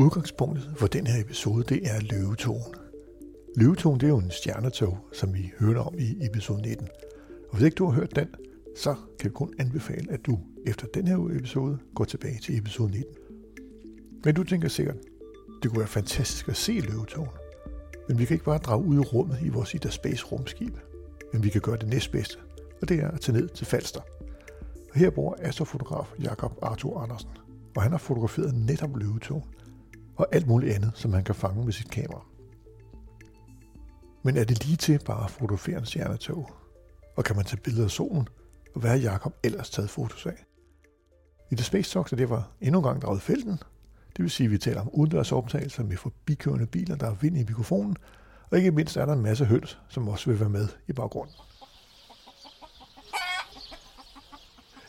Udgangspunktet for den her episode, det er løvetogen. Løvetogen, det er jo en stjernetog, som vi hørte om i episode 19. Og hvis ikke du har hørt den, så kan vi kun anbefale, at du efter den her episode går tilbage til episode 19. Men du tænker sikkert, det kunne være fantastisk at se løvetogen. Men vi kan ikke bare drage ud i rummet i vores Ida Space rumskib. Men vi kan gøre det næstbedste, og det er at tage ned til Falster. Og her bor astrofotograf Jakob Arthur Andersen, og han har fotograferet netop løvetogen og alt muligt andet, som han kan fange med sit kamera. Men er det lige til bare at fotografere en stjernetog? Og kan man tage billeder af solen? Og hvad har Jakob ellers taget fotos af? I The Space Talk, det var endnu en gang draget felten. Det vil sige, at vi taler om udendørs optagelser med forbikørende biler, der er vind i mikrofonen. Og ikke mindst er der en masse høns, som også vil være med i baggrunden.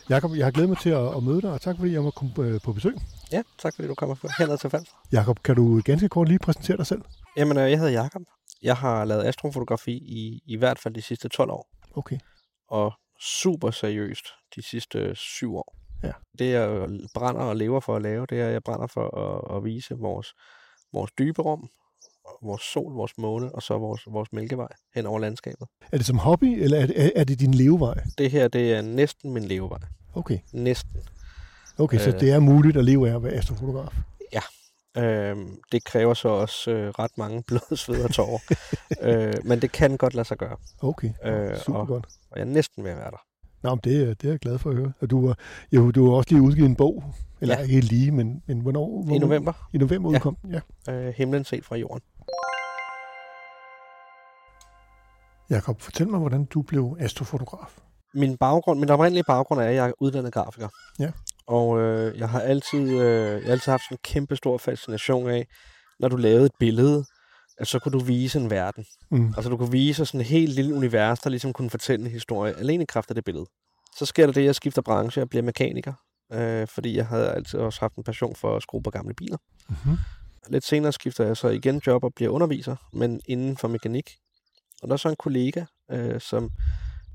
Jakob, jeg har glædet mig til at, møde dig, og tak fordi jeg må komme øh, på besøg. Ja, tak fordi du kommer herned til Falster. Jakob, kan du ganske kort lige præsentere dig selv? Jamen, øh, jeg hedder Jakob. Jeg har lavet astrofotografi i i hvert fald de sidste 12 år, Okay. og super seriøst de sidste syv år. Ja. Det jeg brænder og lever for at lave, det er, at jeg brænder for at, at vise vores, vores dybe rum, vores sol, vores måne og så vores, vores mælkevej hen over landskabet. Er det som hobby, eller er det, er, er det din levevej? Det her, det er næsten min levevej. Okay, Næsten. Okay så Øh. det er muligt at leve af at være astrofotograf. Øhm, det kræver så også øh, ret mange blod, sved og tårer. øh, men det kan godt lade sig gøre, Okay, Øh, super og- godt. og jeg er næsten ved at være der. Nå, men det, er- det er jeg glad for at høre. Og du, jo, du har også lige udgivet en bog, eller ja. Ja. ikke lige, men, men hvornår? hvor, I november, I november Ja. udkom den, ja. øh, himlen set fra jorden. Jakob, fortæl mig, hvordan du blev astrofotograf. Min baggrund, min oprindelige baggrund er, at jeg er uddannet grafiker. Ja. Og øh, jeg har altid, øh, jeg har altid haft sådan en kæmpe stor fascination af, når du lavede et billede, at så kunne du vise en verden. Mm. Altså du kunne vise sådan et helt lille univers, der ligesom kunne fortælle en historie, alene i kraft af det billede. Så sker der det, at jeg skifter branche og bliver mekaniker, øh, fordi jeg havde altid også haft en passion for at skrue på gamle biler. Mm-hmm. Lidt senere skifter jeg så igen job og bliver underviser, men inden for mekanik. Og der er så en kollega, øh, som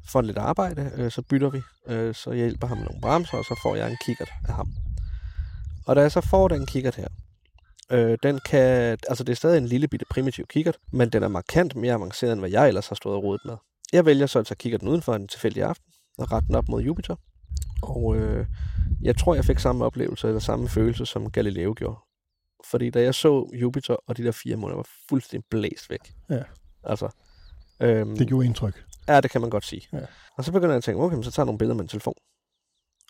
får lidt arbejde, øh, så bytter vi, øh, så jeg hjælper ham med nogle bremser, og så får jeg en kikkert af ham. Og da jeg så får den kikkert her, øh, den kan, altså det er stadig en lille bitte primitiv kikkert, men den er markant mere avanceret, end hvad jeg ellers har stået og rodet med. Jeg vælger så at tage kikkerten uden for en tilfældig aften, og rette den op mod Jupiter. Og øh, jeg tror, jeg fik samme oplevelse, eller samme følelse, som Galileo gjorde. Fordi da jeg så Jupiter og de der fire måneder, var fuldstændig blæst væk. Ja. Altså, øhm, Det gjorde indtryk. Ja, det kan man godt sige. Ja. Og så begynder jeg at tænke, okay, så tager jeg nogle billeder med en telefon.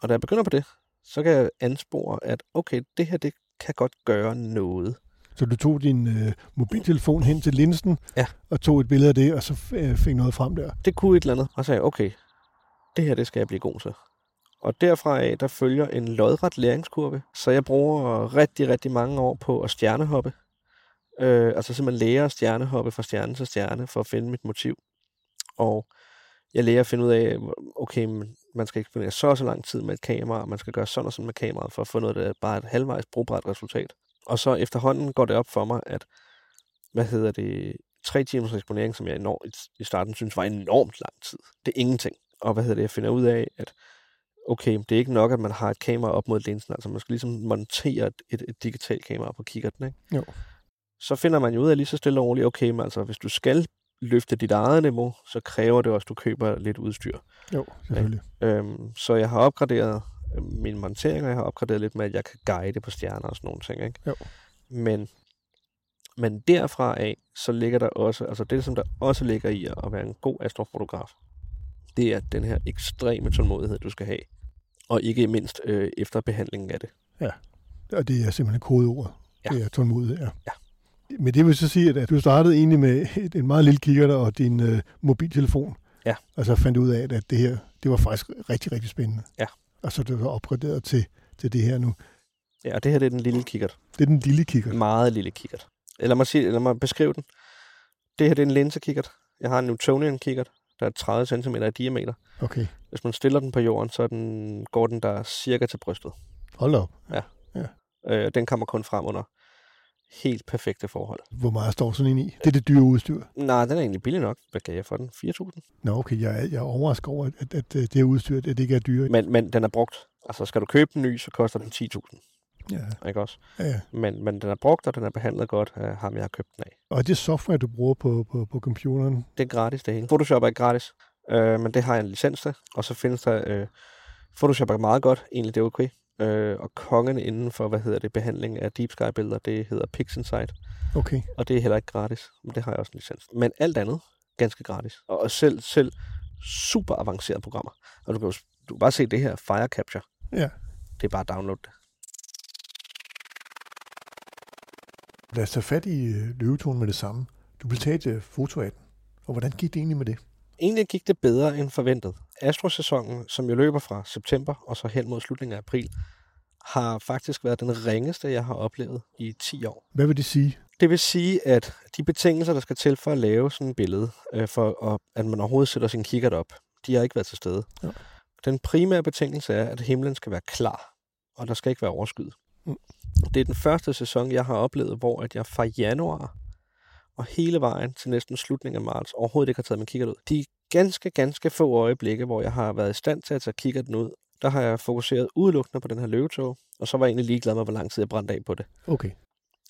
Og da jeg begynder på det, så kan jeg anspore, at okay, det her, det kan godt gøre noget. Så du tog din øh, mobiltelefon hen til linsen, Ja. og tog et billede af det, og så øh, fik noget frem der. Det kunne et eller andet. Og sagde okay, det her, det skal jeg blive god til. Og derfra af, der følger en lodret læringskurve. Så jeg bruger rigtig, rigtig mange år på at stjernehoppe. Øh, altså simpelthen lære at stjernehoppe fra stjerne til stjerne, for at finde mit motiv. Og jeg lærer at finde ud af, okay, man skal ikke spendere så og så lang tid med et kamera, man skal gøre sådan og sådan med kameraet, for at få noget, der er bare et halvvejs brugbart resultat. Og så efterhånden går det op for mig, at, hvad hedder det, tre timers eksponering, som jeg enormt, i starten synes var enormt lang tid. Det er ingenting. Og hvad hedder det, jeg finder ud af, at okay, det er ikke nok, at man har et kamera op mod linsen, altså man skal ligesom montere et, et, et digitalt kamera på kikkerten, ikke? Jo. Så finder man jo ud af lige så stille og roligt, okay, men altså hvis du skal løfte dit eget niveau, så kræver det også, at du køber lidt udstyr. Jo, selvfølgelig. Øhm, så jeg har opgraderet øh, mine monteringer, jeg har opgraderet lidt med, at jeg kan guide på stjerner og sådan nogle ting, ikke? Jo. Men, men derfra af, så ligger der også, altså det, som der også ligger i at være en god astrofotograf, det er den her ekstreme tålmodighed, du skal have. Og ikke mindst øh, efter behandlingen af det. Og det er simpelthen kodeordet. Ja. Det er tålmodighed, ja. Ja. Men det vil så sige, at du startede egentlig med et, en meget lille kikkert og din øh, mobiltelefon. Ja. Og så fandt du ud af, at det her, det var faktisk rigtig, rigtig spændende. Ja. Og så er det var opgraderet til, til det her nu. Ja, og det her det er den lille kikkert. Det er den lille kikkert. Meget lille kikkert. Eller mig, sige, lad mig beskrive den. Det her det er en linsekikkert. Jeg har en Newtonian kikkert, der er 30 cm i diameter. Okay. Hvis man stiller den på jorden, så den, går den der cirka til brystet. Hold op. Øh, den kommer kun frem under helt perfekte forhold. Hvor meget står sådan en i? Det er det dyre udstyr. Nej, den er egentlig billig nok. Hvad gav jeg for den? 4.000? Nå, okay. Jeg jeg er overrasket over, at, at, at det her udstyr, at det ikke er dyre. Men, men den er brugt. Altså, skal du købe den ny, så koster den 10.000. Ja, Ikke også? ja, ja. Men, men den er brugt, og den er behandlet godt af ham, jeg har købt den af. Og det software, du bruger på, på, på computeren, Det er gratis, det hele. Photoshop er gratis, øh, men det har jeg en licens til. Og så findes der... Øh, Photoshop er meget godt, egentlig det er okay. Øh, og kongen inden for, hvad hedder det, behandling af Deep Sky-billeder, det hedder PixInsight. okay. Og det er heller ikke gratis, men det har jeg også en licens. Men alt andet, ganske gratis. Og selv, selv super avancerede programmer. Og du kan, jo, du kan bare se det her Fire Capture. Ja. Det er bare at downloade det. Lad os tage fat i øh, løvetonen med det samme. Du vil tage et øh, foto af den. Og hvordan gik det egentlig med det? Egentlig gik det bedre end forventet. Astro-sæsonen, som jo løber fra september og så hen mod slutningen af april, har faktisk været den ringeste, jeg har oplevet i 10 år. Hvad vil det sige? Det vil sige, at de betingelser, der skal til for at lave sådan et billede, øh, for at, at man overhovedet sætter sin kikkert op, de har ikke været til stede. Ja. Den primære betingelse er, at himlen skal være klar, og der skal ikke være overskyet. Mm. Det er den første sæson, jeg har oplevet, hvor at jeg fra januar og hele vejen til næsten slutningen af marts overhovedet ikke har taget min kikkert ud. De ganske, ganske få øjeblikke, hvor jeg har været i stand til at tage kikkerten ud, der har jeg fokuseret udelukkende på den her løvetog, og så var jeg egentlig ligeglad med, hvor lang tid jeg brændte af på det. Okay.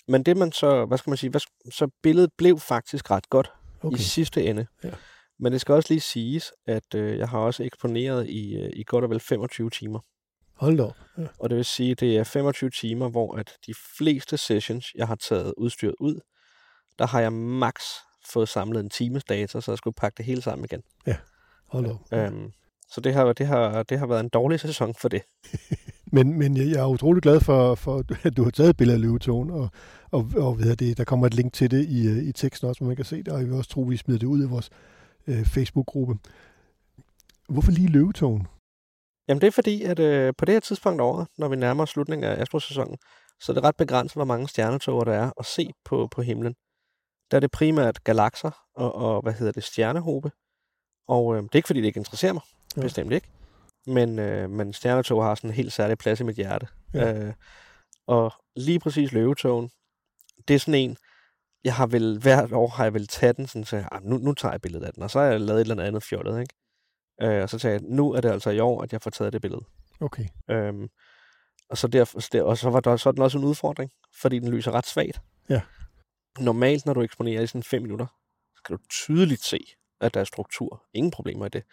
Men det man så, hvad skal man sige, hvad, så billedet blev faktisk ret godt okay. i sidste ende. Ja. Men det skal også lige siges, at øh, jeg har også eksponeret i, øh, i godt og vel 25 timer. Hold da. Ja. Og det vil sige, at det er 25 timer, hvor at de fleste sessions, jeg har taget udstyret ud, der har jeg max fået samlet en times data, så jeg skulle pakke det hele sammen igen. Hold da op. Øhm, så det har, det, har, det har været en dårlig sæson for det. Men, men jeg er utrolig glad for, for, at du har taget et billede af løvetonen, og, og, og hedder det, der kommer et link til det i, øh, i teksten også, hvor man kan se det, og jeg vil også tro, at vi smider det ud i vores øh, Facebook-gruppe. Hvorfor lige løvetonen? Jamen det er fordi, at øh, på det her tidspunkt året, når vi nærmer os slutningen af Astro-sæsonen, så er det ret begrænset, hvor mange stjernetoger der er at se på, på himlen. Der er det primært galakser og, og hvad hedder det, stjernehobe. Og øh, det er ikke fordi, det ikke interesserer mig. Ja. Bestemt ikke. Men, øh, men stjernetoger har sådan en helt særlig plads i mit hjerte. Ja. Øh, og lige præcis løvetogen, det er sådan en, jeg har vel, hvert år har jeg vel taget den sådan, så ah, nu, nu tager jeg billedet af den. Og så har jeg lavet et eller andet fjollet, ikke? Øh, og så sagde jeg, nu er det altså i år, at jeg får taget det billede. Okay. Øhm, og, så derfor, der, og så var der så er den også en udfordring, fordi den lyser ret svagt. Ja. Normalt, når du eksponerer i sådan 5 minutter, så kan du tydeligt se, at der er struktur. Ingen problemer i det.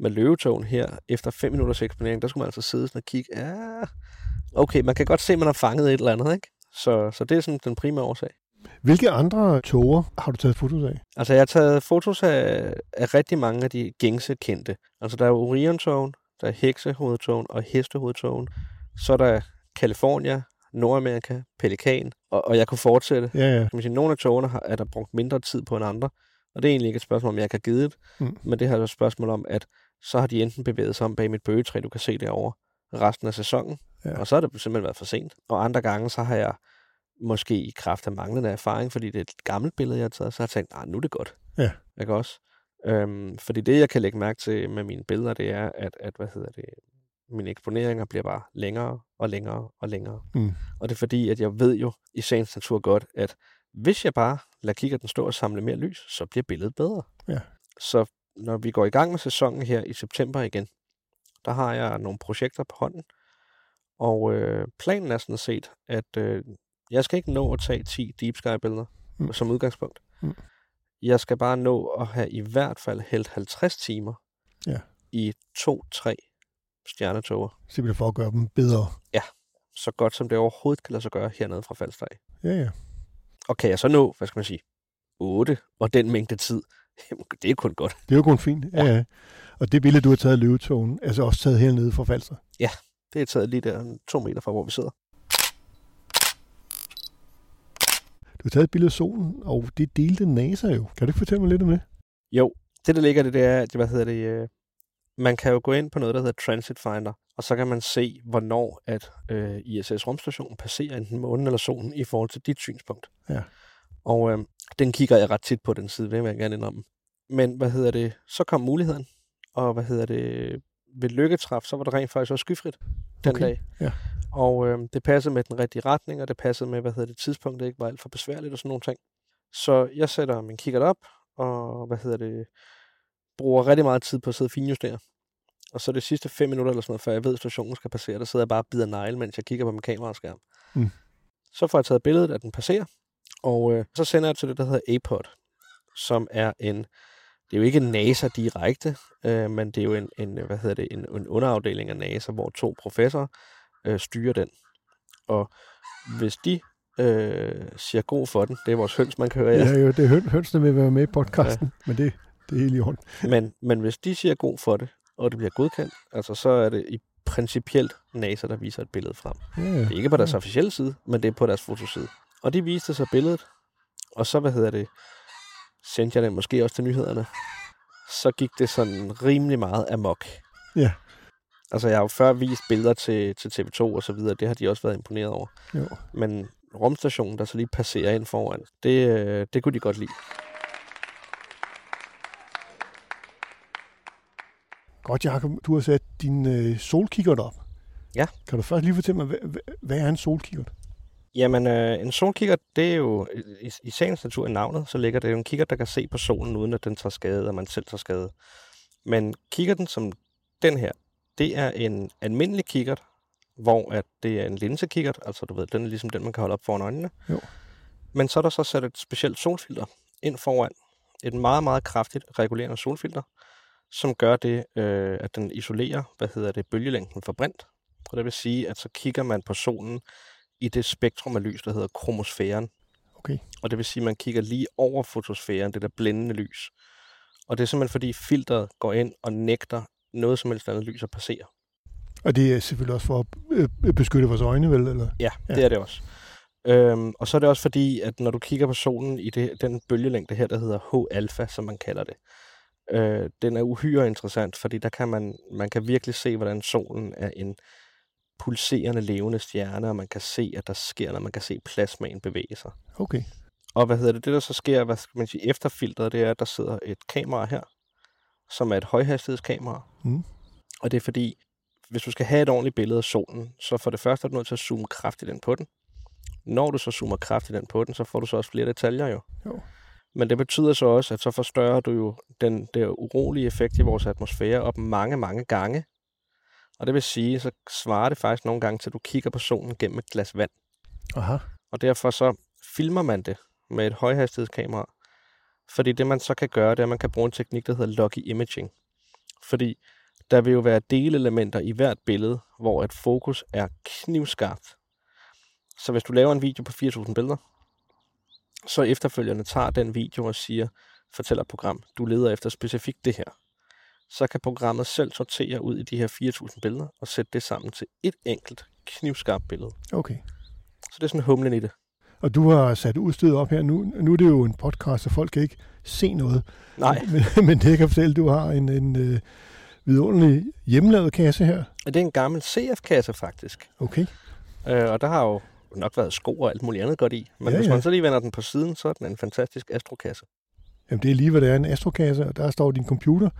Med løvetogen her, efter 5 minutters eksponering, der skulle man altså sidde sådan og kigge. Ja, okay, man kan godt se, at man har fanget et eller andet, ikke? Så, så det er sådan den primære årsag. Hvilke andre toger har du taget fotos af? Altså, jeg har taget fotos af, af rigtig mange af de gængse kendte. Altså, der er Orion-togen, der er Heksehovedtogen og Hestehovedtogen. Så er der California, Nordamerika, Pelikan, og, og jeg kunne fortsætte. Ja, ja. Kan man sige, nogle af togene har, er der brugt mindre tid på end andre, og det er egentlig ikke et spørgsmål, om jeg kan give det, Mm. men det her er et spørgsmål om, at så har de enten bevæget sig om bag mit bøgetræ, du kan se derovre, resten af sæsonen, Ja. og så har det simpelthen været for sent. Og andre gange, så har jeg måske i kraft af manglende erfaring, fordi det er et gammelt billede, jeg har taget, så har jeg tænkt, nej, nu er det godt. Ja. Ikke også? Øhm, fordi det, jeg kan lægge mærke til med mine billeder, det er, at, at hvad hedder det, mine eksponeringer bliver bare længere og længere og længere. Mm. Og det er fordi, at jeg ved jo i sagens natur godt, at hvis jeg bare lader kikkerten stå og samle mere lys, så bliver billedet bedre. Ja. Så når vi går i gang med sæsonen her i september igen, der har jeg nogle projekter på hånden, og øh, planen er sådan set, at øh, jeg skal ikke nå at tage 10 Deep Sky-billeder Mm. mm. som udgangspunkt. Mm. Jeg skal bare nå at have i hvert fald hældt 50 timer Ja. i to-tre stjernetoger. Simpelthen for at gøre dem bedre. Så godt som det overhovedet kan lade sig gøre hernede fra Falstad. Ja, ja. Og kan jeg så nå, hvad skal man sige, 8 og den mængde tid, jamen, det er kun godt. Det er jo kun fint. Ja, ja. Og det billede, du har taget af løvetogen, altså også taget hernede fra Falster. Det er taget lige der to meter fra, hvor vi sidder. Du har taget et billede af solen, og det delte NASA jo. Kan du ikke fortælle mig lidt om det? Jo, det der ligger det, det er, hvad hedder det, øh, man kan jo gå ind på noget, der hedder Transit Finder, og så kan man se, hvornår at øh, ISS rumstationen passerer enten månen eller solen i forhold til dit synspunkt. Ja. Og øh, den kigger jeg ret tit på, den side, vil jeg gerne indrømme. Men hvad hedder det, så kom muligheden, og hvad hedder det, ved lykketræf, så var det rent faktisk også skyfrit den Okay, dag. ja. Og øh, det passede med den rigtige retning, og det passede med, hvad hedder det, tidspunktet ikke var alt for besværligt og sådan nogle ting. Så jeg sætter min kikkert op, og hvad hedder det, bruger rigtig meget tid på at sidde og finjustere. Og så de sidste fem minutter eller sådan noget, før jeg ved, at stationen skal passere, der sidder jeg bare og bider negle, mens jeg kigger på min kameraskærm. Mm. Så får jeg taget billedet af den passerer, og øh, så sender jeg til det, der hedder APOD, som er en, det er jo ikke NASA direkte, øh, men det er jo en, en, hvad hedder det, en, en underafdeling af NASA, hvor to professorer øh, styrer den. Og hvis de øh, siger god for den, det er vores høns, man kan høre, Ja, jo, det er høn, hønsene vil være med i podcasten, ja. men det, det er helt i orden. Men, men hvis de siger god for det, og det bliver godkendt, altså så er det i principielt NASA, der viser et billede frem. Ja, Det er ikke på deres officielle side, men det er på deres fotoside. Og de viste så billedet, og så, hvad hedder det, sendte jeg det måske også til nyhederne. Så gik det sådan rimelig meget amok. Ja. Altså, jeg har jo før vist billeder til, til TV2 og så videre, det har de også været imponeret over. jo. Men rumstationen, der så lige passerer ind foran, det, øh, det kunne de godt lide. Godt, Jacob. Du har sat din øh, solkikkert op. Ja. Kan du først lige fortælle mig, hvad, hvad, er en solkikkert? Jamen, øh, en solkikkert, det er jo i, i sagens natur i navnet, så ligger det jo en kikkert, der kan se på solen, uden at den tager skade, og man selv tager skade. Men kikkerten som den her, det er en almindelig kikkert, hvor at det er en linsekikkert, altså du ved, den er ligesom den, man kan holde op foran øjnene. Jo. Men så er der så sat et specielt solfilter ind foran. Et meget, meget kraftigt regulerende solfilter, som gør det, øh, at den isolerer, hvad hedder det, bølgelængden for brint. Og det vil sige, at så kigger man på solen i det spektrum af lys, der hedder kromosfæren. Okay. Og det vil sige, at man kigger lige over fotosfæren, det der blændende lys. Og det er simpelthen fordi filteret går ind og nægter noget som helst andet lys at passere. Og det er selvfølgelig også for at øh, beskytte vores øjne, vel? Eller? Ja, Ja. det er det også. Øhm, og så er det også fordi, at når du kigger på solen i det, den bølgelængde her, der hedder H-alfa, som man kalder det, øh, den er uhyre interessant, fordi der kan man, man kan virkelig se, hvordan solen er en pulserende levende stjerne, og man kan se, at der sker, når man kan se plasmaen bevæge sig. Okay. Og hvad hedder det? Det, der så sker, hvad skal man sige, efter filteret, det er, at der sidder et kamera her, som er et højhastighedskamera. Mm. Og det er fordi, hvis du skal have et ordentligt billede af solen, så for det første er du nødt til at zoome kraftigt ind på den. Når du så zoomer kraftigt ind på den, så får du så også flere detaljer jo. Jo. Men det betyder så også, at så forstørrer du jo den der urolige effekt i vores atmosfære op mange, mange gange. Og det vil sige, så svarer det faktisk nogle gange til, at du kigger på solen gennem et glas vand. Aha. Og derfor så filmer man det med et højhastighedskamera. Fordi det man så kan gøre, det er, at man kan bruge en teknik, der hedder Locky Imaging. Fordi der vil jo være delelementer i hvert billede, hvor et fokus er knivskarpt. Så hvis du laver en video på 4.000 billeder, så efterfølgende tager den video og siger, fortæller program, du leder efter specifikt det her. Så kan programmet selv sortere ud i de her 4.000 billeder og sætte det sammen til et enkelt knivskarpt billede. Okay. Så det er sådan humlen i det. Og du har sat udstyret op her. Nu, nu er det jo en podcast, så folk kan ikke se noget. Nej, Men, men det kan fortælle, du har en, en øh, vidunderlig hjemmelavet kasse her. det er en gammel CF-kasse faktisk. Okay. Øh, og der har jo nok været sko og alt muligt andet godt i. Men Ja, ja, hvis ja. man så lige vender den på siden, så er den en fantastisk astrokasse. Jamen, det er lige, hvad det er. En astrokasse, og der står din computer.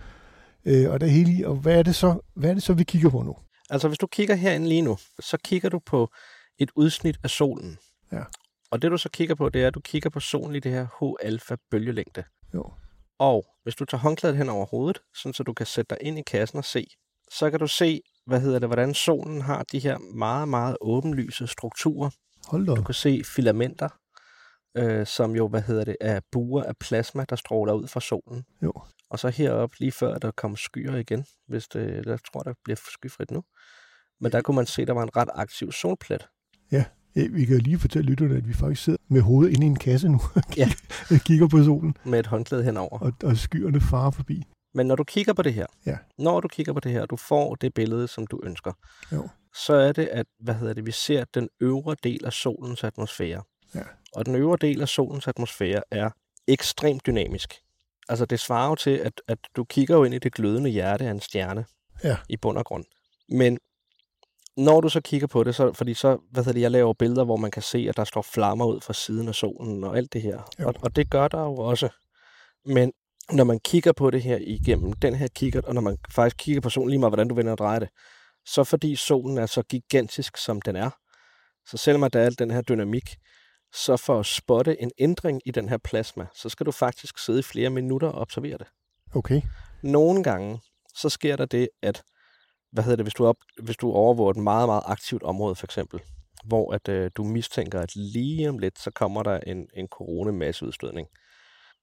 Øh, og der er hele i. Og hvad er, det så, hvad er det så, vi kigger på nu? Altså hvis du kigger herinde lige nu, så kigger du på et udsnit af solen. Ja. Og det du så kigger på, det er, at du kigger på solen i det her H-alfa bølgelængde. Jo. Og hvis du tager håndklædet hen over hovedet, sådan så du kan sætte dig ind i kassen og se, så kan du se, hvad hedder det, hvordan solen har de her meget, meget åbenlyse strukturer. Hold da Du kan se filamenter, øh, som jo, hvad hedder det, er buer af plasma, der stråler ud fra solen. Jo. Og så heroppe, lige før der kom skyer igen, hvis det, jeg tror, der bliver skyfrit nu. Men der kunne man se, der var en ret aktiv solplet. Ja, vi kan lige fortælle lytterne, at vi faktisk sidder med hovedet inde i en kasse nu. Ja. og kigger på solen, med et håndklæde henover. og, og skyerne farer forbi. Men når du kigger på det her, Ja. når du kigger på det her, og du får det billede, som du ønsker, Jo. så er det, at hvad hedder det, vi ser den øvre del af solens atmosfære. Ja. Og den øvre del af solens atmosfære er ekstremt dynamisk. Altså det svarer jo til, at, at du kigger jo ind i det glødende hjerte af en stjerne Ja. i bund og grund. Men Når du så kigger på det, så, fordi så, hvad hedder det, jeg laver billeder, hvor man kan se, at der står flammer ud fra siden af solen og alt det her. Og, og det gør der jo også. Men når man kigger på det her igennem den her kikkert, og når man faktisk kigger på solen lige meget, hvordan du vender og drejer det, så fordi solen er så gigantisk, som den er, så selvom der er al den her dynamik, så for at spotte en ændring i den her plasma, så skal du faktisk sidde i flere minutter og observere det. Okay. Nogle gange, så sker der det, at hvad hedder det, hvis du, op, hvis du overvåger et meget, meget aktivt område for eksempel, hvor at øh, du mistænker, at lige om lidt, så kommer der en, en coronamasseudstødning,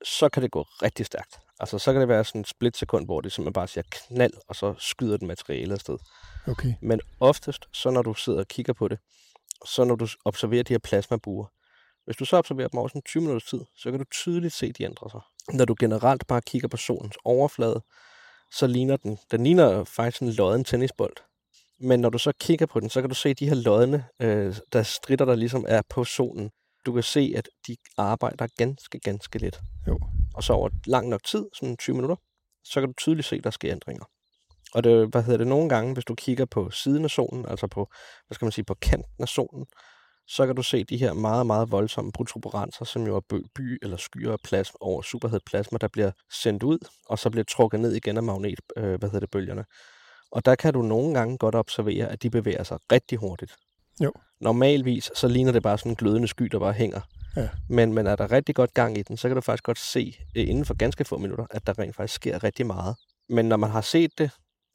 så kan det gå rigtig stærkt. Altså, så kan det være sådan et splitsekund, hvor det simpelthen bare siger knald, og så skyder den materiale afsted. Okay. Men oftest, så når du sidder og kigger på det, så når du observerer de her plasmabuer, hvis du så observerer dem over sådan 20 minutters tid, så kan du tydeligt se, at de ændrer sig. Når du generelt bare kigger på solens overflade, så ligner den, den ligner faktisk en lodden tennisbold. Men når du så kigger på den, så kan du se de her lodne, øh, der stritter, der ligesom er på solen. Du kan se, at de arbejder ganske, ganske lidt. Jo. Og så over lang nok tid, sådan 20 minutter, så kan du tydeligt se, at der sker ændringer. Og det, hvad hedder det, nogle gange, hvis du kigger på siden af solen, altså på, hvad skal man sige, på kanten af solen, så kan du se de her meget, meget voldsomme protuberanser, som jo er by, eller skyer af plasma over superhed plasma, der bliver sendt ud, og så bliver trukket ned igen af magnet, øh, hvad hedder det, bølgerne. Og der kan du nogle gange godt observere, at de bevæger sig rigtig hurtigt. Jo. Normalvis, så ligner det bare sådan en glødende sky, der bare hænger. Ja. Men, men er der rigtig godt gang i den, så kan du faktisk godt se øh, inden for ganske få minutter, at der rent faktisk sker rigtig meget. Men når man har set det,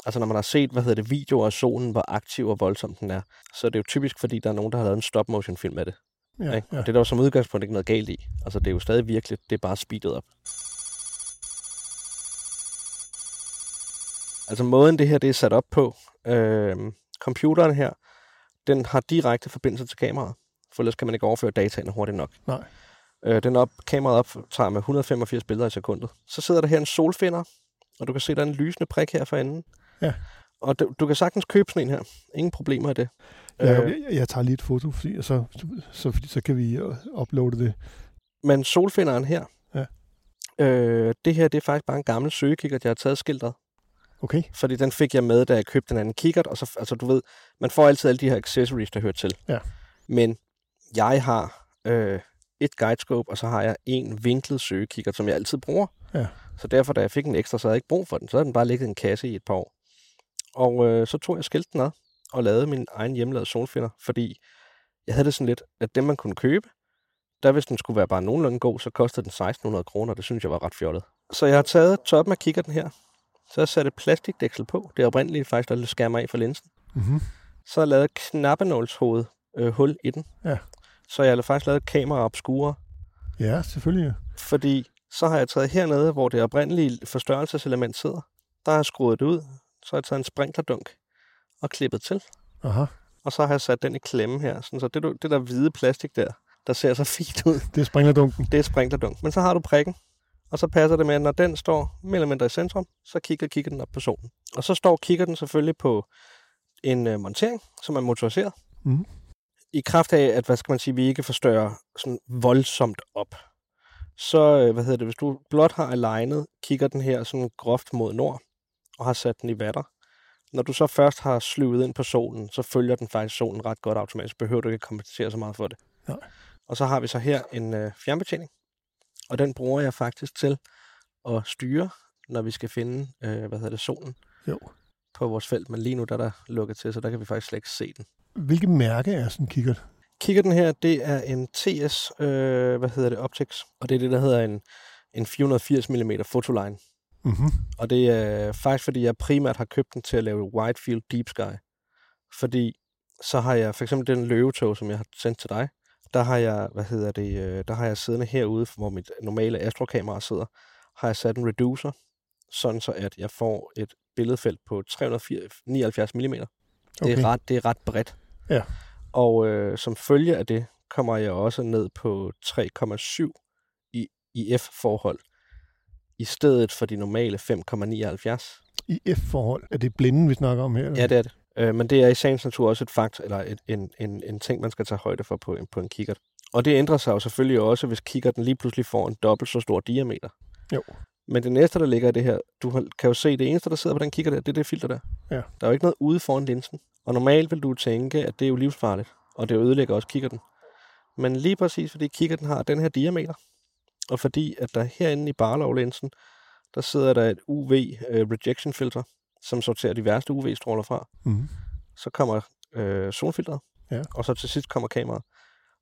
altså når man har set, hvad hedder det, videoer af solen, hvor aktiv og voldsom den er, så er det jo typisk, fordi der er nogen, der har lavet en stop-motion film af det. Ja, ikke? ja. Og det er der jo som udgangspunkt ikke noget galt i. Altså det er jo stadig virkeligt, det er bare speedet op. Altså måden det her det er sat op på, øh, computeren her, den har direkte forbindelse til kameraet, for ellers kan man ikke overføre dataene hurtigt nok. Nej. Øh, den op, kameraet optager med 185 billeder i sekundet. Så sidder der her en solfinder, og du kan se, der er en lysende prik her for enden. Ja. Og du, du kan sagtens købe sådan en her. Ingen problemer i det. Ja, Øh, jeg, jeg tager lige et foto, fordi, så, så, fordi, så kan vi uploade det. Men solfinderen her, Ja. øh, det her det er faktisk bare en gammel søgekikkert, jeg har taget skiltet. Okay. Fordi den fik jeg med, da jeg købte den anden kikkert. Og så, altså du ved, man får altid alle de her accessories, der hører til. Ja. Men jeg har øh, et guidescope, og så har jeg en vinklet søgekikkert, som jeg altid bruger. Ja. Så derfor, da jeg fik en ekstra, så havde jeg ikke brug for den. Så havde den bare ligget i en kasse i et par år. Og øh, så tog jeg skilten ad og lavede min egen hjemmelavede solfinder, fordi jeg havde det sådan lidt, at dem man kunne købe, der hvis den skulle være bare nogenlunde god, så kostede den 1600 kroner. Det synes jeg var ret fjollet. Så jeg har taget toppen af kikkerten her, så har jeg sat et plastikdæksel på. Det er oprindeligt faktisk, der skærmer af for linsen. Mm-hmm. Så har jeg lavet et knappenålshoved øh, hul i den. Ja. Så jeg har faktisk lavet et kamera obscure, Ja, selvfølgelig. fordi så har jeg taget hernede, hvor det oprindelige forstørrelseselement sidder. Der har jeg skruet det ud. Så har jeg taget en sprinklerdunk og klippet til. Aha. Og så har jeg sat den i klemme her. Sådan, så det, det der hvide plastik der, der ser så fint ud, Det er springlerdunken. det er sprinklerdunk. Men så har du prikken, og så passer det med, at når den står mere eller mindre i centrum, så kigger kigger den op på solen. Og så står kigger den selvfølgelig på en øh, montering, som er motoriseret. Mhm. I kraft af, at hvad skal man sige, vi ikke forstørrer sådan voldsomt op. Så, øh, hvad hedder det, hvis du blot har alignet, kigger den her sådan groft mod nord, og har sat den i vatter. Når du så først har sløvet ind på solen, så følger den faktisk solen ret godt automatisk. Behøver du ikke kompensere så meget for det. Nej. Og så har vi så her en øh, fjernbetjening, og den bruger jeg faktisk til at styre, når vi skal finde, øh, hvad hedder det, solen Jo. på vores felt. Men lige nu der er der lukket til, så der kan vi faktisk slet ikke se den. Hvilket mærke er sådan en kikkert? Kigger den her, det er en TS, øh, hvad hedder det, Optics, og det er det, der hedder en, en 480 mm fotoline. Mm-hmm. Og det er faktisk, fordi jeg primært har købt den til at lave Widefield Deep Sky. Fordi så har jeg for eksempel den løvetog, som jeg har sendt til dig, der har jeg, hvad hedder det, øh, der har jeg siddende herude, hvor mit normale astrokamera sidder, har jeg sat en reducer, sådan så at jeg får et billedfelt på 379 mm. Det, Okay. er ret, det er ret bredt. Ja. Og øh, som følge af det, kommer jeg også ned på 3,7 i, i F-forhold, i stedet for de normale 5,79. I F-forhold. Er det blinden, vi snakker om her? eller? Ja, det er det. Øh, men det er i sagens natur også et fakt, eller et, en, en, en ting, man skal tage højde for på en, på en kikkert. Og det ændrer sig jo selvfølgelig også, hvis kikkerten lige pludselig får en dobbelt så stor diameter. Jo. Men det næste, der ligger i det her, du kan jo se, det eneste, der sidder på den kikkert der, det er det filter der. Ja. Der er jo ikke noget ude foran linsen. Og normalt vil du tænke, at det er jo livsfarligt, og det ødelægger også kikkerten. Men lige præcis fordi kikkerten har den her diameter, og fordi at der herinde i Barlow-linsen, der sidder der et UV øh, rejection filter, som sorterer de værste UV-stråler fra. Mm. Så kommer øh, solfilteret, Ja. og så til sidst kommer kameraet.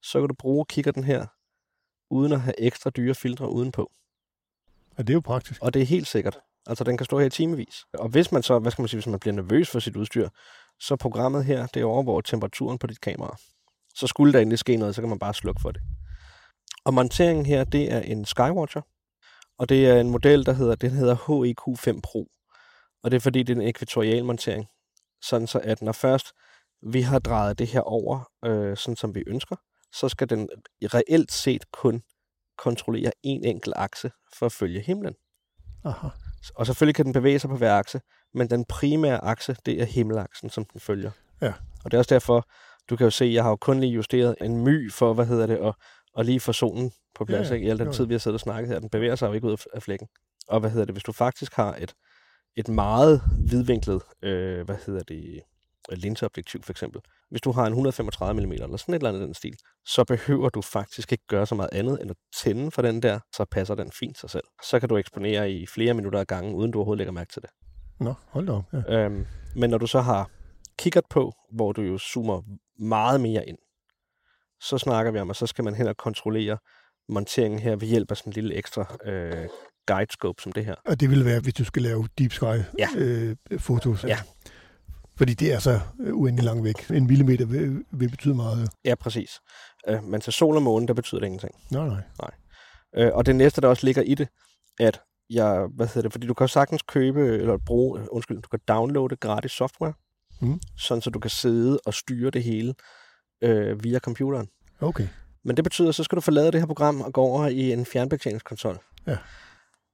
Så kan du bruge kikkerten her, uden at have ekstra dyre filtre udenpå. Og det er jo praktisk. Og det er helt sikkert. Altså, den kan stå her i timevis. Og hvis man så, hvad skal man sige, hvis man bliver nervøs for sit udstyr, så programmet her, det overvåger temperaturen på dit kamera. Så skulle der endelig ske noget, så kan man bare slukke for det. Og monteringen her, det er en Skywatcher. Og det er en model, der hedder, den hedder HEQ5 Pro. Og det er fordi, det er en ekvatorial montering. Sådan så, at når først vi har drejet det her over, øh, sådan som vi ønsker, så skal den reelt set kun kontrollere en enkelt akse for at følge himlen. Aha. Og selvfølgelig kan den bevæge sig på hver akse, men den primære akse, det er himmelaksen, som den følger. Ja. Og det er også derfor, du kan jo se, jeg har jo kun lige justeret en my for, hvad hedder det, og, og lige få solen på plads, Ja, ja, ikke? I al den jo. tid, vi har siddet og snakket her. Den bevæger sig jo ikke ud af- af flækken. Og hvad hedder det, hvis du faktisk har et, et meget vidvinklet, øh, hvad hedder det, linseobjektiv for eksempel. Hvis du har en 135 mm eller sådan et eller andet den stil, så behøver du faktisk ikke gøre så meget andet end at tænde for den der, så passer den fint sig selv. Så kan du eksponere i flere minutter ad gangen, uden du overhovedet lægger mærke til det. Nå, hold da op. Ja. Øhm, men når du så har kikkert på, hvor du jo zoomer meget mere ind, så snakker vi om, at så skal man hen og kontrollere monteringen her ved hjælp af sådan en lille ekstra øh, guidescope som det her. Og det ville være, hvis du skal lave deep sky Ja. øh, fotos. Ja. Fordi det er så øh, uendelig langt væk. En millimeter vil, vil betyde meget. Ja, præcis. Øh, men til sol og måne, der betyder det ingenting. Nej, nej. Øh, og det næste, der også ligger i det, at jeg, hvad hedder det, fordi du kan sagtens købe, eller bruge, øh, undskyld, du kan downloade gratis software, Mm. sådan så du kan sidde og styre det hele øh, via computeren. Okay. Men det betyder, så skal du forlade det her program og gå over i en fjernbetjeningskonsol. Ja.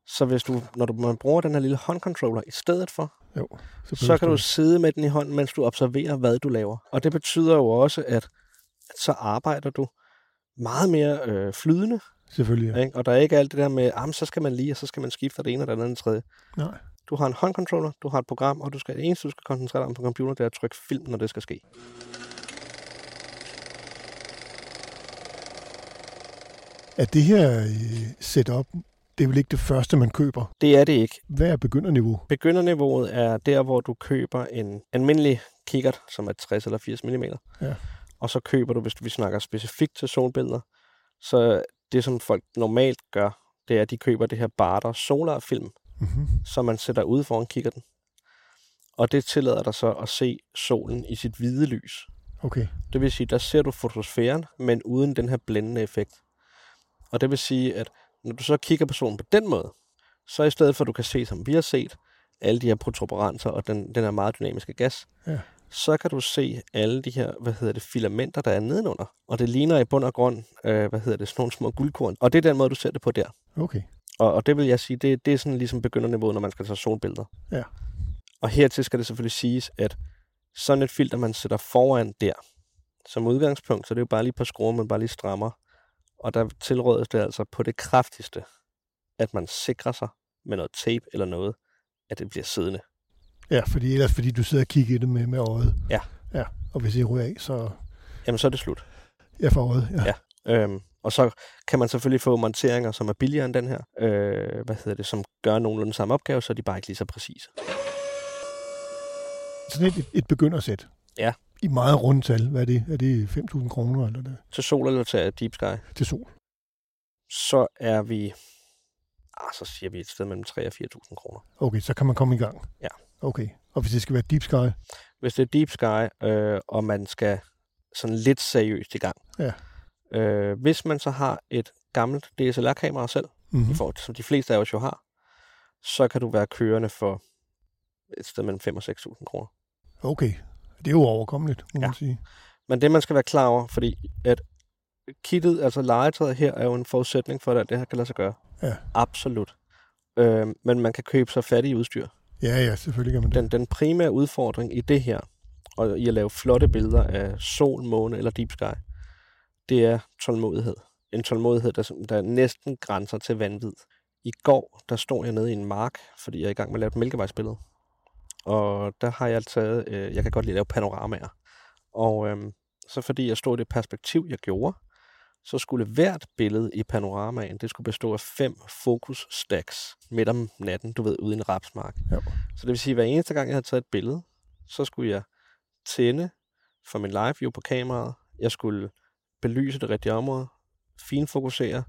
Så hvis du, når du man bruger den her lille håndcontroller i stedet for, Jo. så kan du sidde med den i hånden, mens du observerer, hvad du laver. Og det betyder jo også, at, at så arbejder du meget mere øh, flydende, Selvfølgelig, ja. ikke? og der er ikke alt det der med, at så skal man lige, og så skal man skifte det ene og det andet og det tredje. Nej. Du har en håndcontroller, du har et program, og du skal, det eneste, du skal koncentrere dig om på computer, det er at trykke film, når det skal ske. Er det her øh, setup, det er vel ikke det første, man køber? Det er det ikke. Hvad er begynderniveau? Begynderniveauet er der, hvor du køber en almindelig kikkert, som er 60 eller 80 mm. Ja. Og så køber du, hvis vi snakker specifikt til solbilleder, så det, som folk normalt gør, det er, at de køber det her Barter solarfilm, Mm-hmm. som man sætter ude foran kikkerten. Og det tillader dig så at se solen i sit hvide lys. Okay. Det vil sige, der ser du fotosfæren, men uden den her blændende effekt. Og det vil sige, at når du så kigger på solen på den måde, så i stedet for at du kan se, som vi har set, alle de her protuberanser og den, den her meget dynamiske gas, Ja. så kan du se alle de her, hvad hedder det, filamenter, der er nedenunder. Og det ligner i bund og grund, øh, hvad hedder det, sådan nogle små guldkorn. Og det er den måde, du ser det på der. Okay. Og, og det vil jeg sige, det, det er sådan ligesom begynderniveauet, når man skal tage solbilleder. Ja. Og hertil skal det selvfølgelig siges, at sådan et filter, man sætter foran der, som udgangspunkt, så det er jo bare lige på skruer, man bare lige strammer. Og der tilrådes det altså på det kraftigste, at man sikrer sig med noget tape eller noget, at det bliver siddende. Ja, fordi ellers fordi du sidder og kigger i det med, med øjet. Ja. Ja, og hvis I ryger af, så Jamen, så er det slut. jeg får øjet. Ja. Ja. Øhm, og så kan man selvfølgelig få monteringer, som er billigere end den her, øh, hvad hedder det, som gør nogenlunde samme opgave, så er de bare ikke lige så præcise. Sådan et, et begyndersæt. Ja. I meget rundtal. Hvad er det? Er det 5.000 kroner eller det? Til sol eller til Deep Sky, til sol? så er vi, ah, så siger vi et sted mellem 3 og 4.000 kroner. Okay, så kan man komme i gang. Ja. Okay. Og hvis det skal være deep sky, Hvis det er Deep Sky, øh, og man skal sådan lidt seriøst i gang. Ja. Øh, hvis man så har et gammelt DSLR-kamera selv, mm. mm-hmm. i forhold til, som de fleste af os jo har, så kan du være kørende for et sted mellem 5 og 6.000 kroner. okay. Det er jo overkommeligt, må Ja. man sige. Men det, man skal være klar over, fordi at kittet, altså legetøjet her, er jo en forudsætning for, at det her kan lade sig gøre. Ja. Absolut. Øh, men man kan købe sig fat i udstyr. Ja, ja, selvfølgelig kan man det. Den, den primære udfordring i det her, og i at lave flotte billeder af sol, måne eller deep sky, det er tålmodighed. En tålmodighed, der, der næsten grænser til vanvid. I går, der stod jeg nede i en mark, fordi jeg er i gang med at lave et mælkevejsbillede. Og der har jeg taget, øh, jeg kan godt lide at lave panoramaer. Og øh, så fordi jeg stod i det perspektiv, jeg gjorde, så skulle hvert billede i panoramaen, det skulle bestå af fem fokus stacks midt om natten, du ved, ude i en rapsmark. Jo. Så det vil sige, at hver eneste gang, jeg havde taget et billede, så skulle jeg tænde for min live view på kameraet. Jeg skulle belyse det rigtige område, finfokusere,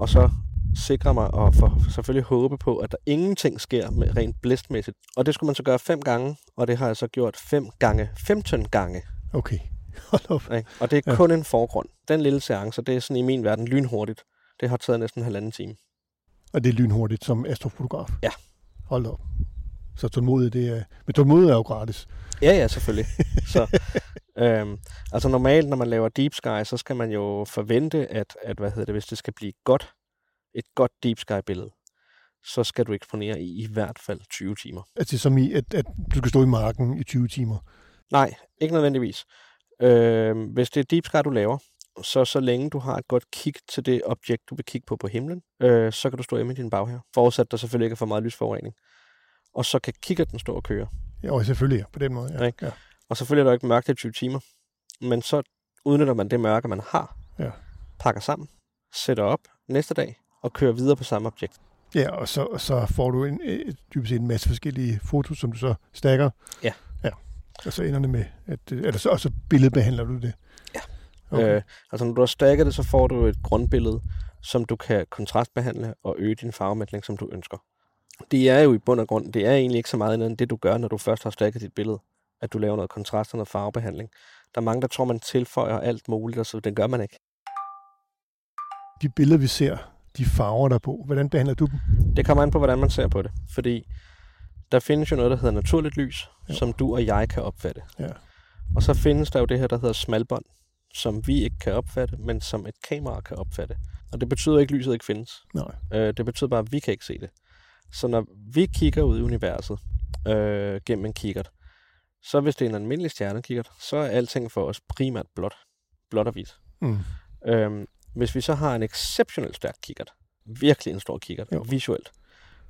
og så sikre mig og for, selvfølgelig håbe på, at der ingenting sker med rent blæstmæssigt. Og det skulle man så gøre fem gange, og det har jeg så gjort fem gange, 15 gange. Okay. Hold op. Ikke? Og det er Ja. ja. kun en forgrund. Den lille seance, det er sådan i min verden lynhurtigt. Det har taget næsten en halvanden time. Og det er lynhurtigt som astrofotograf. Ja. Hold op. Så tålmodighed, det er... Men tålmodighed er jo gratis. Ja, ja, selvfølgelig. så, øhm, altså normalt, når man laver deep sky, så skal man jo forvente, at, at hvad hedder det, hvis det skal blive godt, et godt deep sky billede, så skal du eksponere i i hvert fald 20 timer. Altså som i, at, at du skal stå i marken i 20 timer. Nej, ikke nødvendigvis. Øhm, hvis det er deep sky, du laver, så så længe du har et godt kig til det objekt, du vil kigge på på himlen, øh, så kan du stå hjemme i din baghave. Forudsat der selvfølgelig ikke er for meget lysforurening. Og så kan kiggerten stå og køre. Ja, og selvfølgelig, på den måde. Ja. Ikke? ja. Og selvfølgelig er der jo ikke mørkt i 20 timer. Men så udnytter man det mørke, man har, Ja. pakker sammen, sætter op næste dag og kører videre på samme objekt. Ja, og så, så får du en, øh, dybest set en masse forskellige fotos, som du så stakker. Ja. Ja. Og så ender det med, at, øh, eller så, og så billedbehandler du det. Ja. Okay. Øh, altså når du har stakket det, så får du et grundbillede, som du kan kontrastbehandle og øge din farvemætning, som du ønsker. Det er jo i bund og grund, det er egentlig ikke så meget andet end det, du gør, når du først har stakket dit billede. At du laver noget kontrast og noget farvebehandling. Der er mange, der tror, man tilføjer alt muligt, og så det gør man ikke. De billeder, vi ser, de farver der er på, hvordan behandler du dem? Det kommer an på, hvordan man ser på det. Fordi der findes jo noget, der hedder naturligt lys, Ja. som du og jeg kan opfatte. Ja. Og så findes der jo det her, der hedder smalbånd, som vi ikke kan opfatte, men som et kamera kan opfatte. Og det betyder ikke, at lyset ikke findes. Nej. Øh, det betyder bare, at vi kan ikke se det. Så når vi kigger ud i universet øh, gennem en kikkert, så hvis det er en almindelig stjernekikkert, så er alting for os primært blåt. Blåt og hvidt. Mm. Øhm, hvis vi så har en exceptionelt stærk kikkert, virkelig en stor kikkert, Jo. visuelt,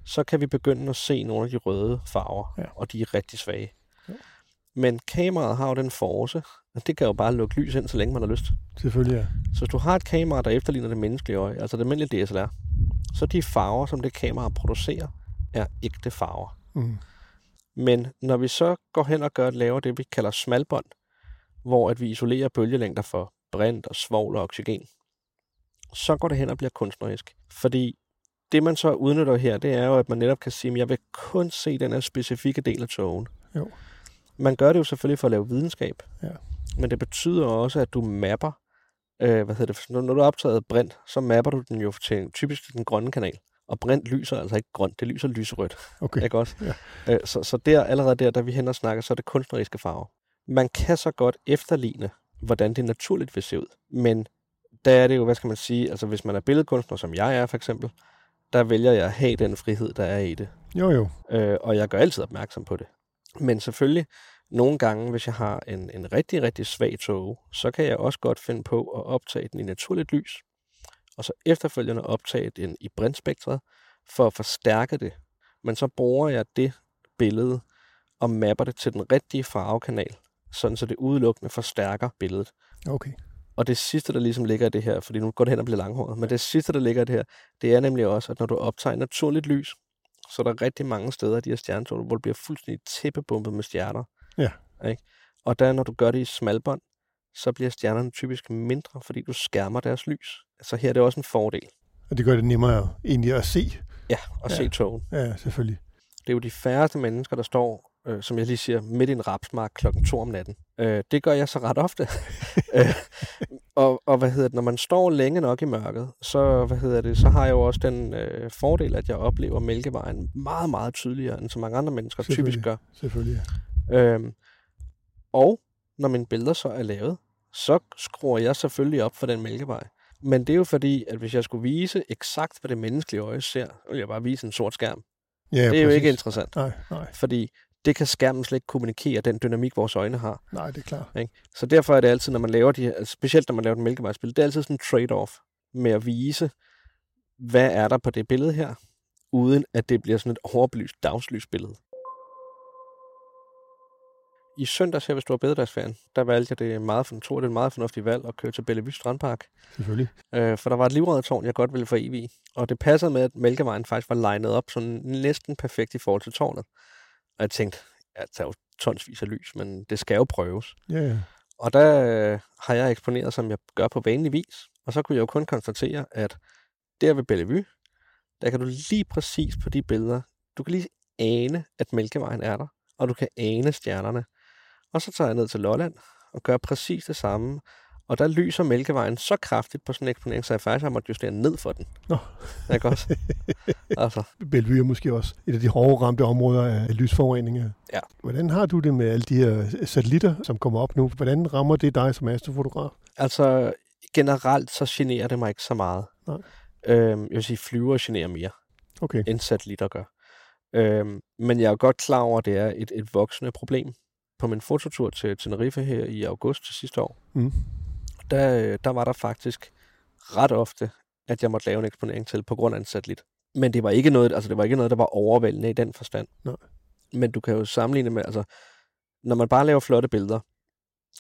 så kan vi begynde at se nogle af de røde farver, Ja. og de er rigtig svage. Jo. Men kameraet har jo den force, at det kan jo bare lukke lys ind, så længe man har lyst. Selvfølgelig, ja. Så hvis du har et kamera, der efterligner det menneskelige øje, altså det almindelige DSLR, så de farver, som det kamera producerer, er ægte farver. Mm. Men når vi så går hen og gør, laver det, vi kalder smalbånd, hvor at vi isolerer bølgelængder for brint og svovl og oxygen, så går det hen og bliver kunstnerisk. Fordi det, man så udnytter her, det er jo, at man netop kan sige, at jeg vil kun se den her specifikke del af togen. Jo. Man gør det jo selvfølgelig for at lave videnskab. Ja. Men det betyder også, at du mapper, øh, hvad hedder det, når når du har optaget brint, så mapper du den jo til typisk den grønne kanal. Og brint lyser altså ikke grønt, det lyser lyserødt. Okay. Ikke også? Ja. Øh, så, så der, allerede der, da vi hen og snakker, så er det kunstneriske farver. Man kan så godt efterligne, hvordan det naturligt vil se ud. Men der er det jo, hvad skal man sige, altså hvis man er billedkunstner, som jeg er for eksempel, der vælger jeg at have den frihed, der er i det. Jo, jo. Øh, og jeg gør altid opmærksom på det. Men selvfølgelig, nogle gange, hvis jeg har en, en rigtig, rigtig svag tog, så kan jeg også godt finde på at optage den i naturligt lys, og så efterfølgende optage den i brintspektret, for at forstærke det. Men så bruger jeg det billede og mapper det til den rigtige farvekanal, sådan så det udelukkende forstærker billedet. Okay. Og det sidste, der ligesom ligger i det her, fordi nu går det hen og bliver langhåret, men det sidste, der ligger i det her, det er nemlig også, at når du optager naturligt lys, så er der rigtig mange steder i de her stjernetårne, hvor du bliver fuldstændig tæppebumpet med stjerner. Ja. Ikke? Og der, når du gør det i smalbånd, så bliver stjernerne typisk mindre, fordi du skærmer deres lys. Så her er det også en fordel. Og det gør det nemmere egentlig at se. Ja, at Ja. ja. se togen. Ja, selvfølgelig. Det er jo de færreste mennesker, der står, øh, som jeg lige siger, midt i en rapsmark klokken 2 om natten. Øh, det gør jeg så ret ofte. øh, og, og hvad hedder det, når man står længe nok i mørket, så, hvad hedder det, så har jeg jo også den øh, fordel, at jeg oplever Mælkevejen meget, meget tydeligere, end så mange andre mennesker typisk gør. Selvfølgelig. Øhm, og når mine billeder så er lavet, så skruer jeg selvfølgelig op for den mælkevej. Men det er jo fordi, at hvis jeg skulle vise eksakt, hvad det menneskelige øje ser, ville jeg bare vise en sort skærm. ja det er jo præcis. ikke interessant, Nej, nej, fordi det kan skærmen slet ikke kommunikere, den dynamik, vores øjne har. nej, det er klart. Ikke? Så derfor er det altid, når man laver de her, altså specielt når man laver et mælkevejsbillede, det er altid sådan en trade-off med at vise, hvad er der på det billede her, uden at det bliver sådan et overbelyst dagslysbillede. i søndags her ved Stor Bededagsferien, der valgte jeg det meget, for, tror, det er et meget fornuftigt valg at køre til Bellevue Strandpark. Selvfølgelig. Øh, for der var et livreddertårn, jeg godt ville få evig. Og det passede med, at Mælkevejen faktisk var legnet op sådan næsten perfekt i forhold til tårnet. Og jeg tænkte, ja, der er jo tonsvis af lys, men det skal jo prøves. Ja, ja. Og der øh, har jeg eksponeret, som jeg gør på vanlig vis. Og så kunne jeg jo kun konstatere, at der ved Bellevue, der kan du lige præcis på de billeder, du kan lige ane, at Mælkevejen er der, og du kan ane stjernerne. Og så tager jeg ned til Lolland og gør præcis det samme. Og der lyser Mælkevejen så kraftigt på sådan en eksponering, så jeg faktisk har måttet justere ned for den. Nå. Ikke også? altså, Bellevue er måske også et af de hårde ramte områder af lysforureninger. Ja. Hvordan har du det med alle de her satellitter, som kommer op nu? Hvordan rammer det dig som astrofotograf? altså, generelt så generer det mig ikke så meget. Nej. Øhm, jeg vil sige, flyver generer mere, Okay. end satellitter gør. Øhm, men jeg er godt klar over, at det er et, et voksende problem. På min fototur til Tenerife her i august til sidste år, Mm. Der, øh, der var der faktisk ret ofte, at jeg måtte lave en eksponering til på grund af en satellit. Men det var ikke noget, altså det var ikke noget, der var overvældende i den forstand. Nej. Men du kan jo sammenligne med, altså, når man bare laver flotte billeder,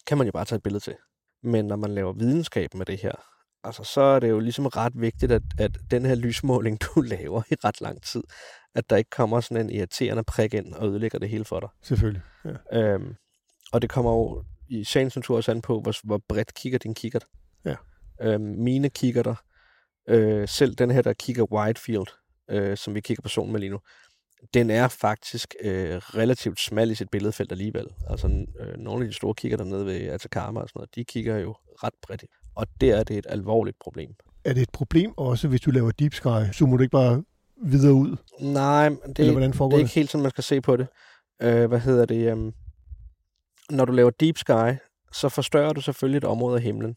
kan man jo bare tage et billede til. Men når man laver videnskab med det her, altså, så er det jo ligesom ret vigtigt, at, at den her lysmåling, du laver i ret lang tid, at der ikke kommer sådan en irriterende prik ind og ødelægger det hele for dig. Selvfølgelig. Ja. Øhm, og det kommer jo i sagens natur også an på, hvor, hvor bredt kigger din kikkert. Ja. Øhm, mine kikkerter, øh, selv den her, der kigger wide field, øh, som vi kigger på solen med lige nu, den er faktisk øh, relativt smal i sit billedfelt alligevel. Altså øh, nogle af de store kigger dernede ved Atacama og sådan noget, de kigger jo ret bredt. Og der er det et alvorligt problem. Er det et problem også, hvis du laver deep sky? Zoomer du ikke bare videre ud? Nej, det, Eller hvordan det er ikke helt sådan, man skal se på det. Øh, hvad hedder det? Um, når du laver deep sky, så forstørrer du selvfølgelig et område af himlen.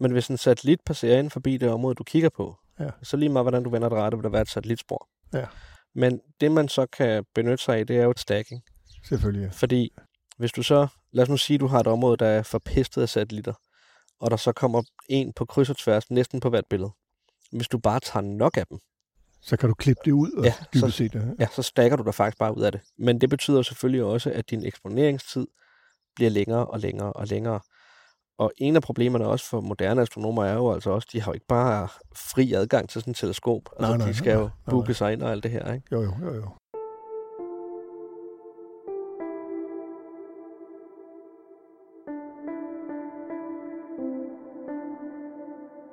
Men hvis en satellit passerer ind forbi det område, du kigger på, Ja. så lige meget, hvordan du vender det rette, vil der være et satellitspor. Ja. Men det, man så kan benytte sig af, det er jo et stacking. Selvfølgelig, ja. Fordi hvis du så, lad os nu sige, du har et område, der er forpestet af satellitter, og der så kommer en på kryds og tværs, næsten på hvert billede. Hvis du bare tager nok af dem, Så kan du klippe det ud og Ja, så- set. Ja. ja, så stakker du dig faktisk bare ud af det. Men det betyder selvfølgelig også, at din eksponeringstid bliver længere og længere og længere. Og en af problemerne også for moderne astronomer er jo altså også, de har jo ikke bare fri adgang til sådan et teleskop. Altså, Nej, nej, de skal nej, jo nej, booke nej. sig ind og alt det her, ikke? Jo, jo, jo, jo.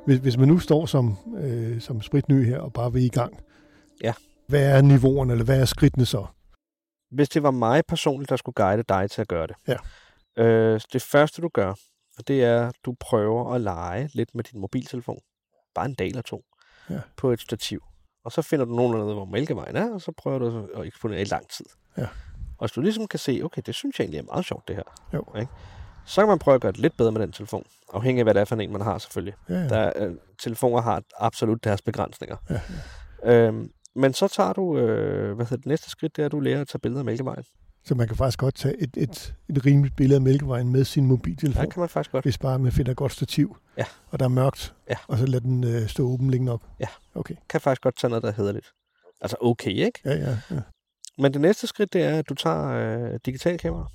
Hvis, hvis man nu står som, øh, som spritny her og bare vil i gang, Ja. hvad er niveauerne, eller hvad er skridtene så? Hvis det var mig personligt, der skulle guide dig til at gøre det. Ja. Øh, det første, du gør, det er, at du prøver at lege lidt med din mobiltelefon. Bare en dag eller to. Ja. På et stativ. Og så finder du nogenlunde, hvor mælkevejen er, og så prøver du at eksponere i lang tid. Ja. Og hvis du ligesom kan se, okay, det synes jeg egentlig er meget sjovt, det her. Jo. Ikke? Så kan man prøve at gøre det lidt bedre med den telefon. Afhængig af, hvad det er for en, man har selvfølgelig. Ja, ja. Der, er, øh, telefoner har absolut deres begrænsninger. Ja, Øhm, men så tager du, øh, hvad hedder det næste skridt, det er, at du lærer at tage billeder af mælkevejen. Så man kan faktisk godt tage et, et, et rimeligt billede af Mælkevejen med sin mobiltelefon, Der kan man faktisk godt. hvis bare man finder et godt stativ, Ja. og der er mørkt, Ja. og så lad den øh, stå åben liggende op. Ja. Okay. Kan faktisk godt tage noget, der hedder lidt. Altså okay, ikke? Ja, ja, ja. Men det næste skridt, det er, at du tager øh, digitalkamera,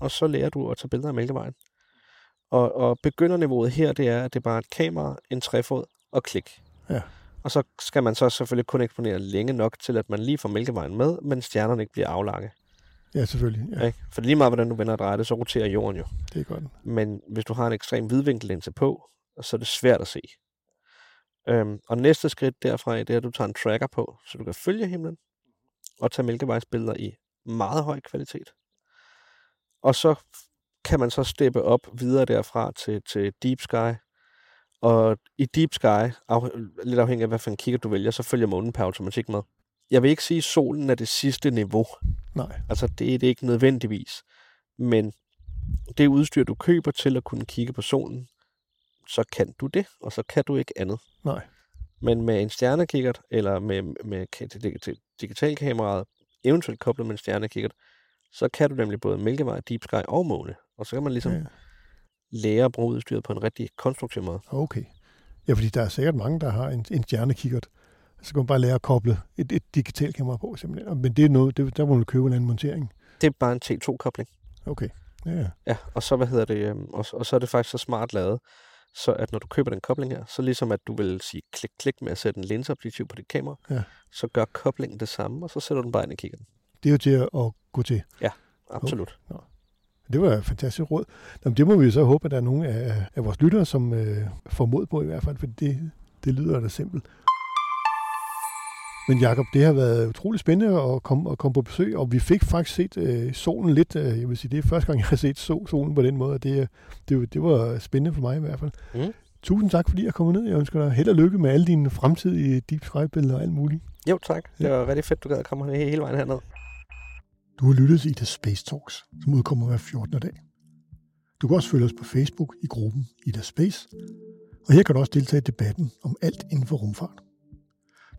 og så lærer du at tage billeder af mælkevejen. Og, og begynderniveauet her, det er, at det er bare et kamera, en træfod og klik. Ja. Og så skal man så selvfølgelig kun eksponere længe nok til, at man lige får mælkevejen med, men stjernerne ikke bliver aflange. Ja, selvfølgelig. Ja. Ikke? For lige meget, hvordan du vender og drejer det, så roterer jorden jo. det er godt. Men hvis du har en ekstrem vidvinkellinse på, så er det svært at se. Øhm, og næste skridt derfra, det er, at du tager en tracker på, så du kan følge himlen og tage mælkevejsbilleder i meget høj kvalitet. Og så kan man så steppe op videre derfra til, til Deep Sky. Og i Deep Sky, af, lidt afhængig af, hvad for en kigger du vælger, så følger månen per automatik med. Jeg vil ikke sige, at solen er det sidste niveau. Nej, Altså, det er det ikke nødvendigvis. Men det udstyr, du køber til at kunne kigge på solen, så kan du det, og så kan du ikke andet. nej. Men med en stjernekikkert, eller med, med til digitalkameraet, eventuelt koblet med en stjernekikkert, så kan du nemlig både Mælkevej, Deep Sky og måne. Og så kan man ligesom ja. lære at bruge udstyret på en rigtig konstruktiv måde. Okay. Ja, fordi der er sikkert mange, der har en, en stjernekikkert. Så kan man bare lære at koble et, et digitalt kamera på, simpelthen. Men det er noget, det, der må du købe en anden montering. Det er bare en T2-kobling. Okay. Ja, Ja, og så, hvad hedder det, øhm, og, og så er det faktisk så smart lavet, så at når du køber den kobling her, så ligesom at du vil sige klik, klik med at sætte en linseobjektiv på dit kamera, Ja. så gør koblingen det samme, og så sætter du den bare ind i kiggerten. det er jo til at, gå til. Absolut. Det var et fantastisk råd. Jamen, det må vi så håbe, at der er nogle af, af vores lyttere, som øh, får mod på i hvert fald, for det, det lyder da simpelt. Men Jakob, det har været utrolig spændende at komme, at komme på besøg, og vi fik faktisk set øh, solen lidt. Øh, jeg vil sige, det er første gang, jeg har set so, solen på den måde, og det, det, det var spændende for mig i hvert fald. Mm. Tusind tak, fordi jeg kom ned. Jeg ønsker dig held og lykke med alle dine fremtidige deep sky-billeder og alt muligt. Jo, tak. Det var rigtig fedt, du gad at komme hele vejen herned. Du har lyttet til Ida Space Talks, som udkommer hver 14. dag. Du kan også følge os på Facebook i gruppen Ida Space, og her kan du også deltage i debatten om alt inden for rumfart.